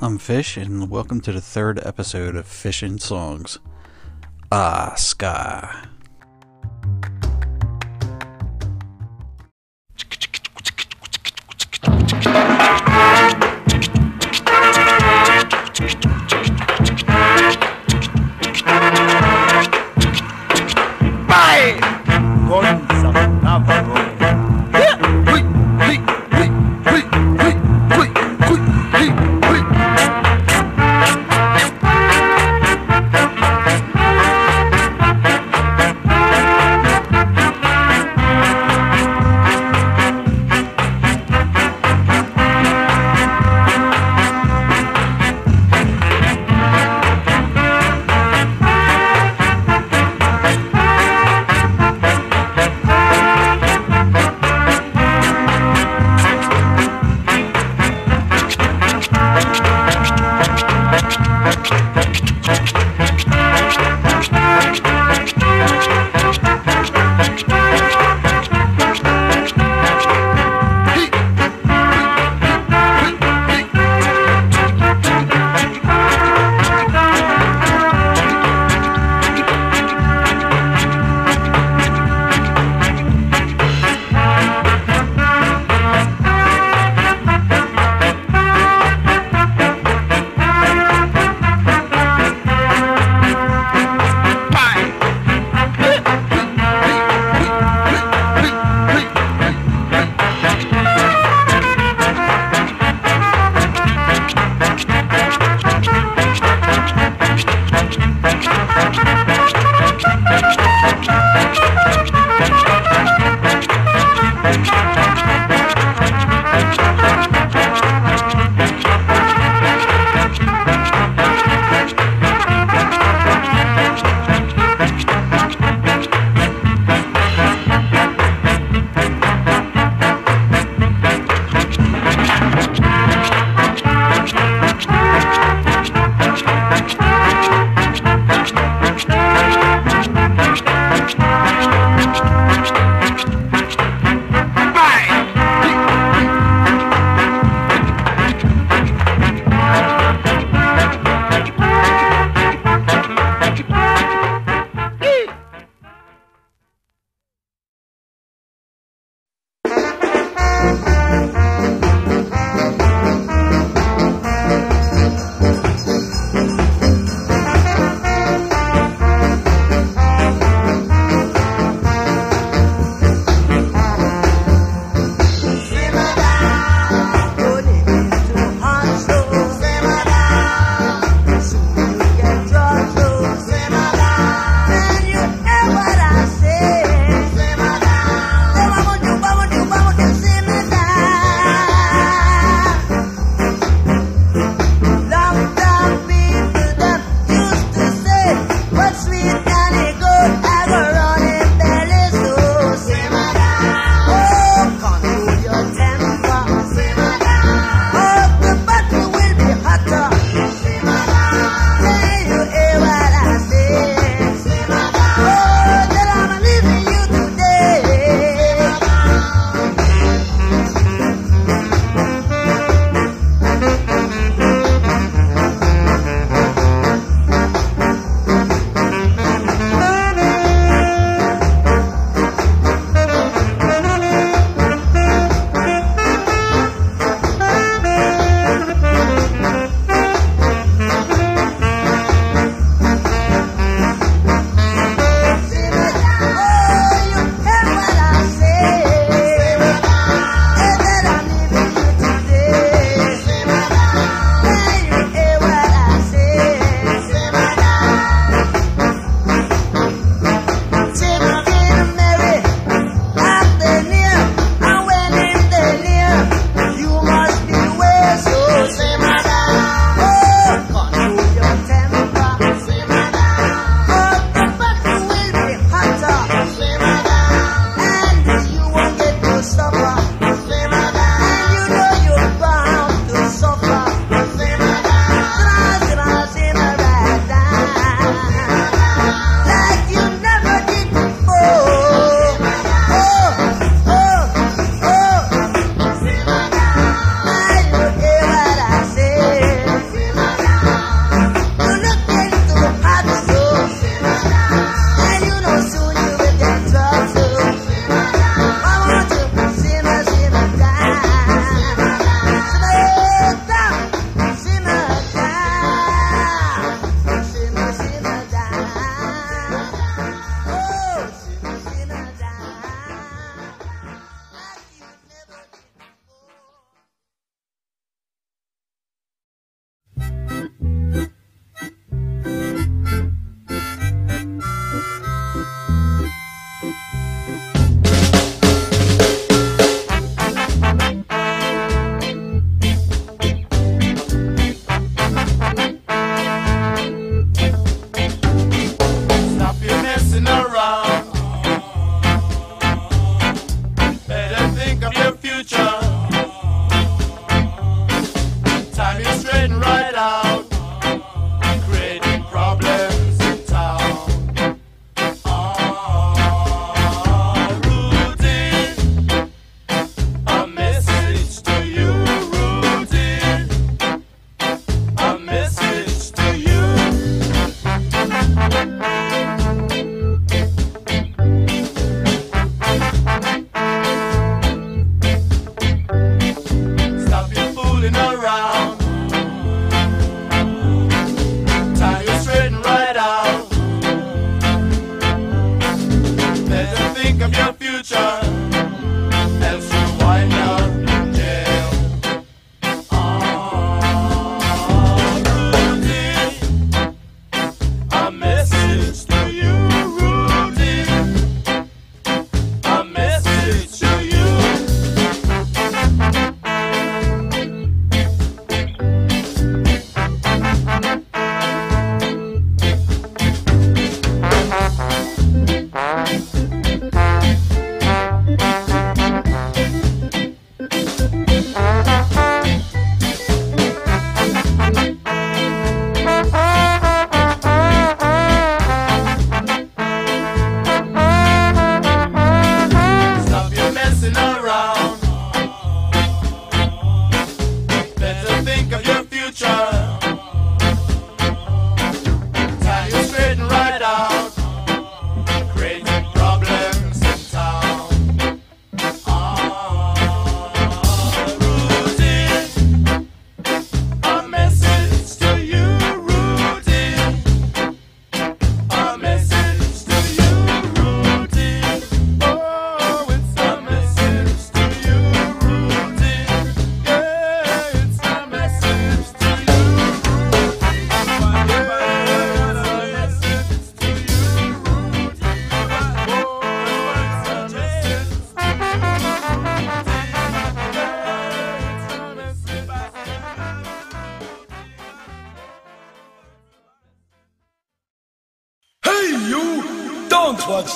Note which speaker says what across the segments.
Speaker 1: I'm Fish, and welcome to the third episode of Fishing Songs. Ah,
Speaker 2: Ska.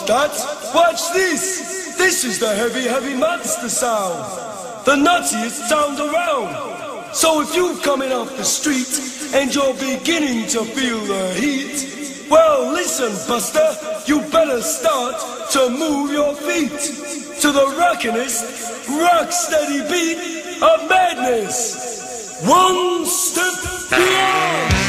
Speaker 2: That. Watch this. This is the heavy, heavy monster sound. The nuttiest sound around. So if you're coming off the street and you're beginning to feel the heat, well, listen, Buster, you better start to move your feet to the rockinest, rock steady beat of madness. One step beyond.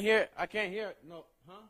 Speaker 3: can't hear.
Speaker 4: I can't hear. No,
Speaker 1: huh?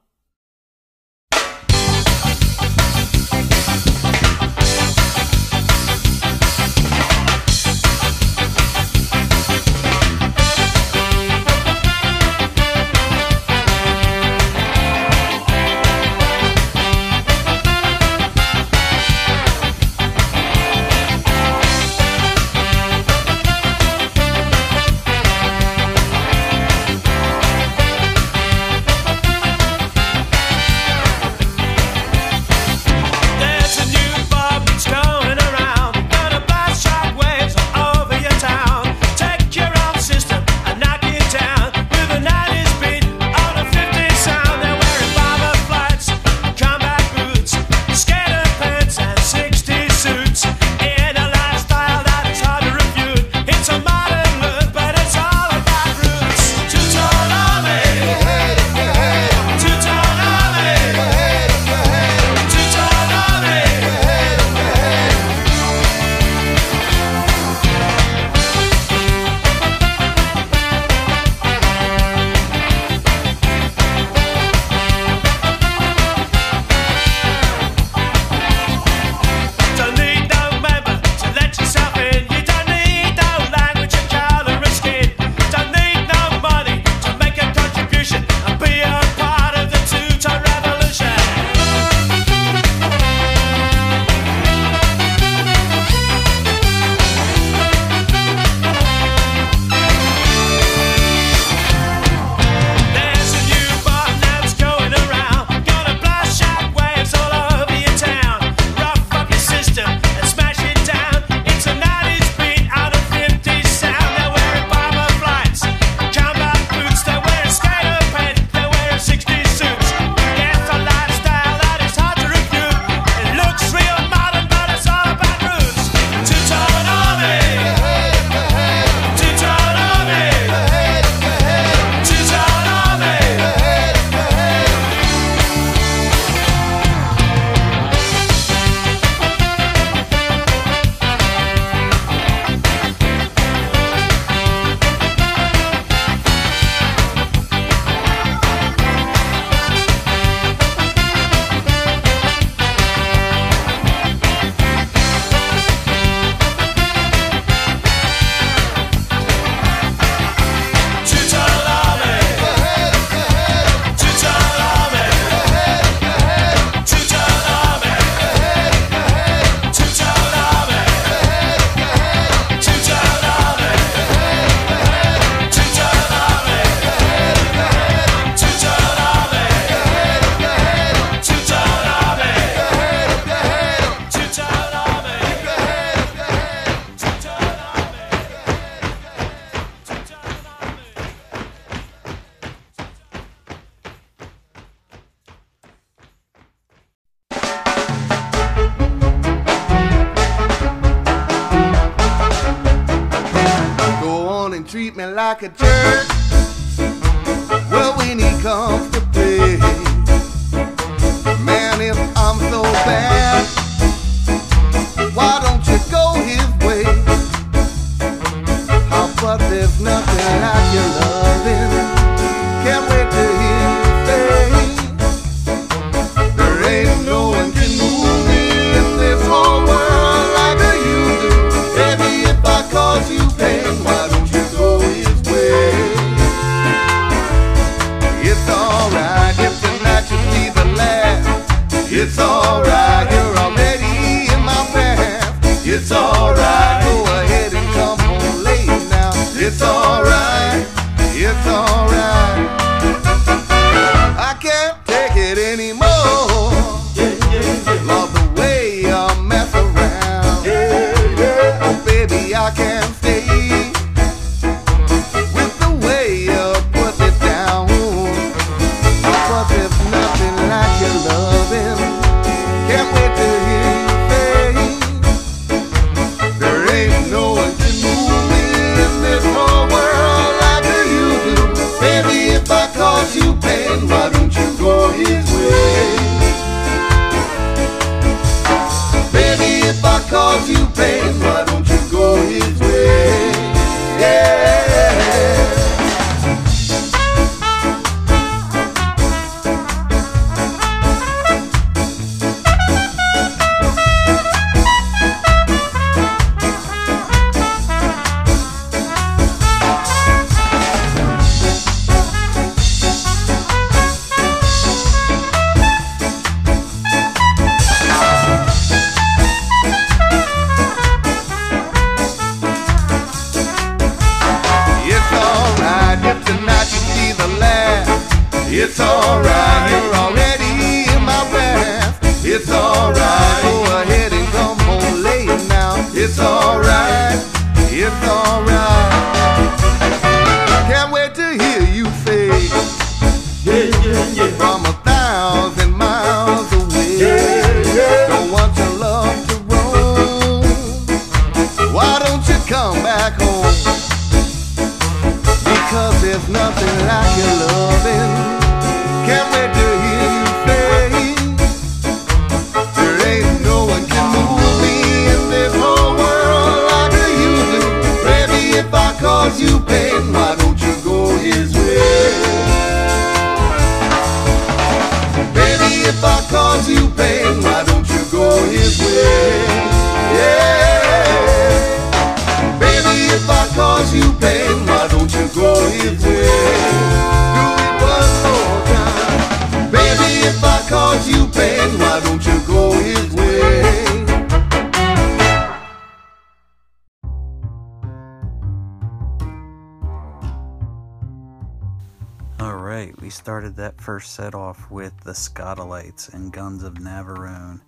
Speaker 1: First set off with the Skatalites and Guns of Navarone,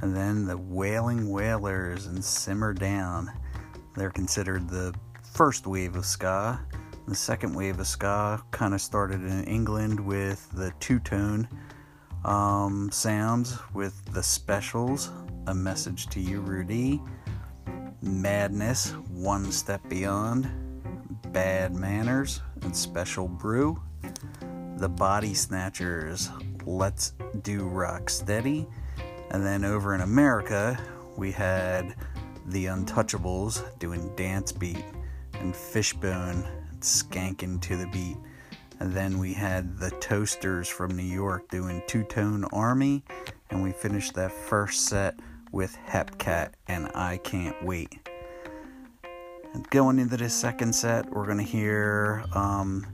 Speaker 1: and then the Wailing Wailers and Simmer Down. They're considered the first wave of ska. The second wave of ska kind of started in England with the two tone um, sounds with the specials, A Message to You, Rudy, Madness, One Step Beyond, Bad Manners, and Special Brew. The Body Snatchers, Let's Do Rock Steady. And then over in America, we had The Untouchables doing Dance Beat and Fishbone skanking to the beat. And then we had the Toasters from New York doing Two Tone Army. And we finished that first set with Hepcat and I Can't Wait. And going into this second set, we're going to hear um,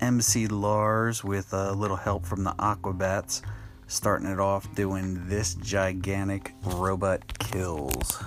Speaker 1: MC Lars with a little help from the Aquabats, starting it off doing this gigantic robot kills.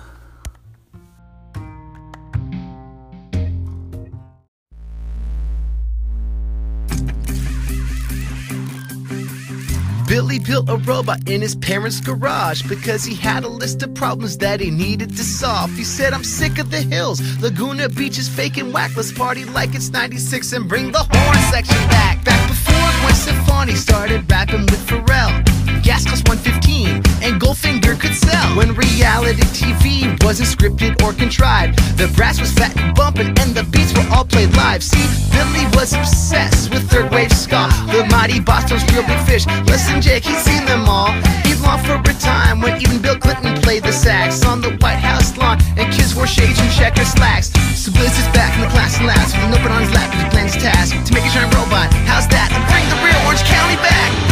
Speaker 5: Billy built a robot in his parents' garage because he had a list of problems that he needed to solve. He said, I'm sick of the hills, Laguna Beach is fake and whack. Let's party like it's 96 and bring the horn section back. Back before when Stefani started rapping with Pharrell. Gas cost 115 and Goldfinger could sell. When reality TV wasn't scripted or contrived, the brass was fat and bumping and the beats were all played live. See, Billy was obsessed with third wave ska. The mighty Bosstones real big fish. Less Than Jake, he's seen them all. He longed for a time when even Bill Clinton played the sax on the White House lawn and kids wore shades and checker slacks. So Bliss is back in the class and laughs with an open on his lap and he plans task to make a giant robot. How's that? And bring the real Orange County back.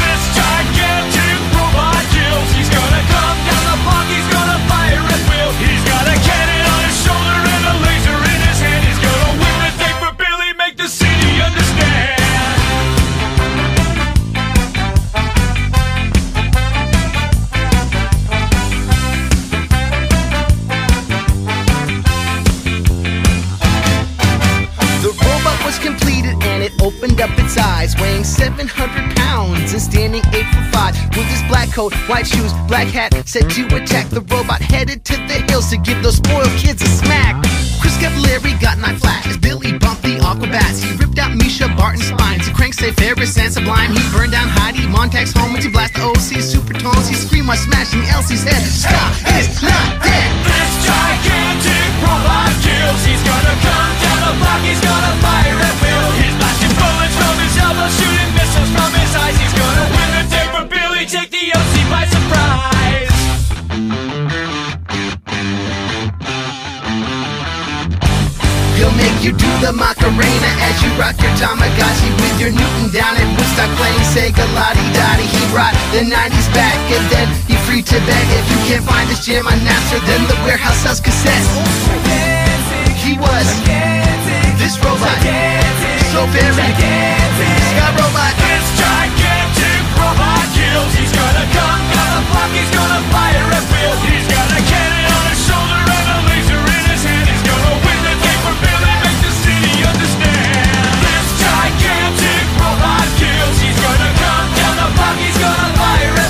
Speaker 5: Coat, white shoes, black hat, said to Tamagotchi with your Newton down at Woodstock playing Sega Lottie Dottie. He brought the 90s back and then he free to beg. If you can't find this jam on Napster, then the warehouse sells cassettes. He was this robot, so very Sky Robot.
Speaker 4: This gigantic robot kills. He's gonna come the block. He's gonna fire at will. He's got a cannon on his shoulder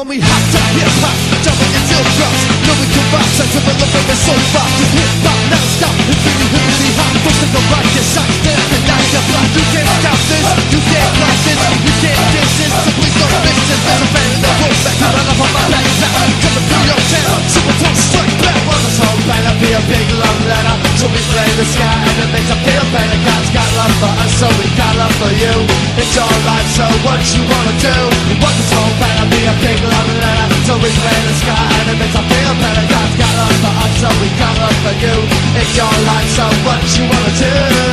Speaker 6: when we hopped up hip hop, jumping your teardrops. Lyrical rocks, I dribble up every so far. Cause hip hop now stop, it's really, really hot. Don't take a rock, get shot, down, and knock your block. You can't stop this, you can't block this, you can't diss this. So please don't miss this. There's a man in the world, back, I'm up on my back, coming through your town. Super talk, strike back. On this whole banner, be a big love letter. So we play the ska, and it makes us feel better. God's got love for us, so we got love for you. It's alright, so what you want. always blame the sky And it makes I feel better God's got love for us so we got love for you If your life's so what you wanna do.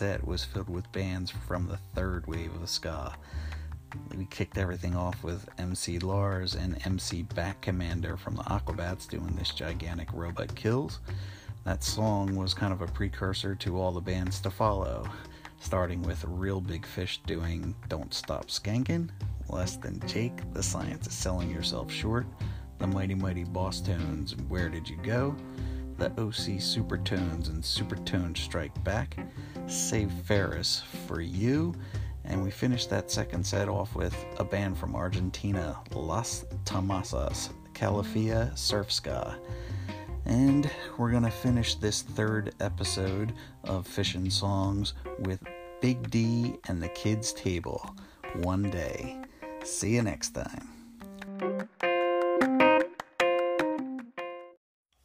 Speaker 1: Set was filled with bands from the third wave of ska. We kicked everything off with MC Lars and MC Bat Commander from the Aquabats doing this gigantic Robot Kills. That song was kind of a precursor to all the bands to follow, starting with Real Big Fish doing Don't Stop Skankin', Less Than Jake, The Science of Selling Yourself Short, The Mighty Mighty Bosstones, Where Did You Go? The OC Supertones and Supertone Strike Back, Save Ferris for You, and we finished that second set off with a band from Argentina, Las Tomasas, Calafia Surf Ska. And we're going to finish this third episode of Fishin' Songs with Big D and the Kids Table one day. See you next time.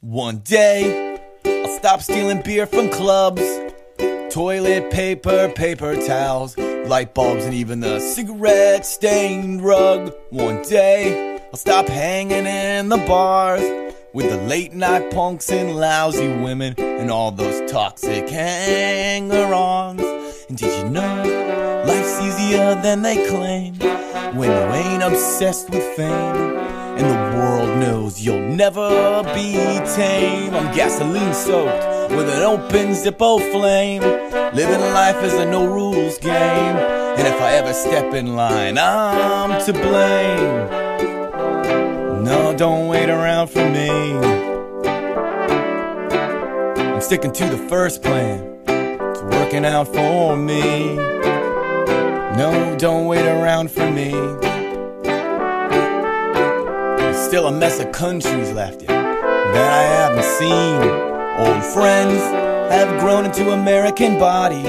Speaker 7: One day, I'll stop stealing beer from clubs, toilet paper, paper towels, light bulbs, and even the cigarette stained rug. One day, I'll stop hanging in the bars with the late night punks and lousy women and all those toxic hanger ons. And did you know life's easier than they claim when you ain't obsessed with fame? And the world knows you'll never be tame. I'm gasoline soaked with an open Zippo flame. Living life is a no rules game. And if I ever step in line, I'm to blame. No, don't wait around for me. I'm sticking to the first plan. It's working out for me. No, don't wait around for me. There's still a mess of countries left yet that I haven't seen. Old friends have grown into American bodies,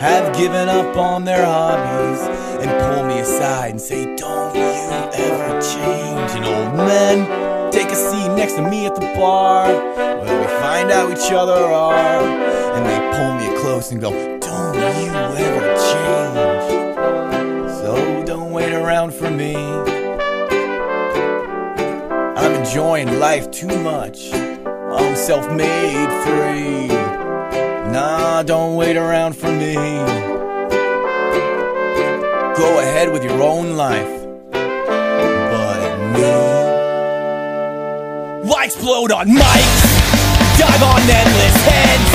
Speaker 7: have given up on their hobbies, and pull me aside and say, Don't you ever change. And old men take a seat next to me at the bar where we find out each other are, and they pull me close and go, Don't you ever change. So don't wait around for me. I'm enjoying life too much. I'm self made free. Nah, don't wait around for me. Go ahead with your own life. But me. Why explode on mics? Dive on endless heads.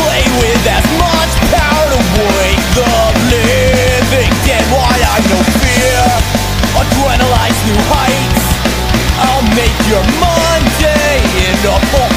Speaker 7: Play with as much power to wake the living dead. Why I no fear? Adrenalize new heights. I'll make your mind up.